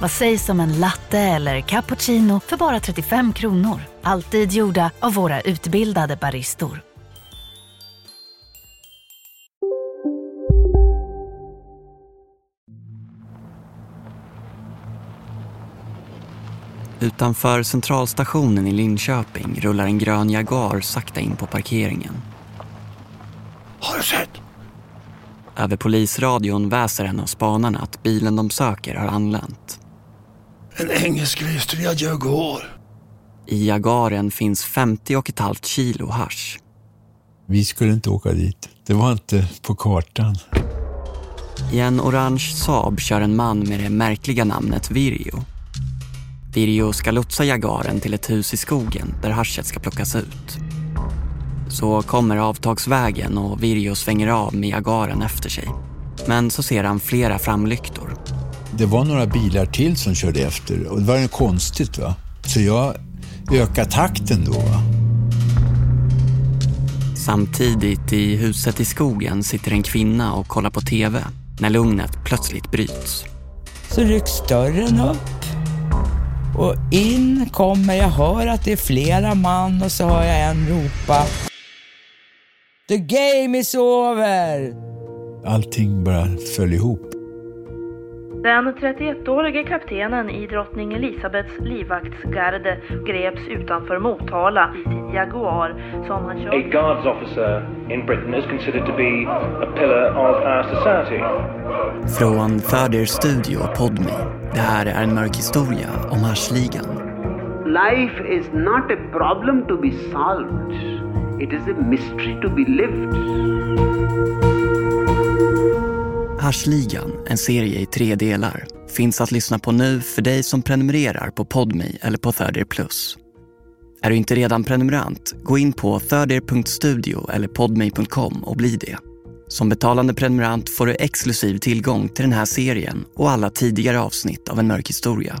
Vad sägs om en latte eller cappuccino för bara 35 kronor? Alltid gjorda av våra utbildade baristor. Utanför centralstationen i Linköping rullar en grön Jaguar sakta in på parkeringen. Har du sett? Över polisradion väser en av spanarna att bilen de söker har anlänt. En engelskregistrerad Jaguar. I Jaguaren finns 50,5 kilo hasch. Vi skulle inte åka dit. Det var inte på kartan. I en orange Saab kör en man med det märkliga namnet Virjo. Virjo ska lotsa Jaguaren till ett hus i skogen där haschet ska plockas ut. Så kommer avtagsvägen och Virjo svänger av med Jaguaren efter sig. Men så ser han flera framlyktor. Det var några bilar till som körde efter och det var ju konstigt. va. Så jag ökade takten då. Va? Samtidigt i huset i skogen sitter en kvinna och kollar på TV när lugnet plötsligt bryts. Så rycks dörren upp och in kommer, jag hör att det är flera man och så hör jag en ropa The game is over! Allting bara föll ihop. Den 31-årige kaptenen i drottning Elisabeths livvaktsgarde greps utanför Motala i sin Jaguar som han A kört. guards officer in Britain is considered to be a pillar of our society. Från Third Studio Podme. Det här är en mörk historia om haschligan. Life is not a problem to be solved. It is a mystery to be lived. Haschligan, en serie i tre delar, finns att lyssna på nu för dig som prenumererar på Podme eller på Thirdear Plus. Är du inte redan prenumerant, gå in på thirdear.studio eller podme.com och bli det. Som betalande prenumerant får du exklusiv tillgång till den här serien och alla tidigare avsnitt av En mörk historia.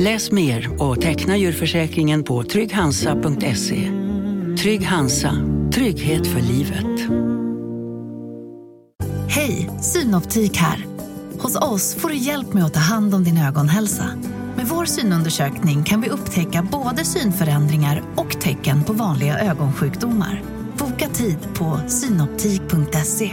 Läs mer och teckna djurförsäkringen på trygghansa.se. Trygg Hansa, trygghet för livet. Hej, Synoptik här. Hos oss får du hjälp med att ta hand om din ögonhälsa. Med vår synundersökning kan vi upptäcka både synförändringar och tecken på vanliga ögonsjukdomar. Boka tid på synoptik.se.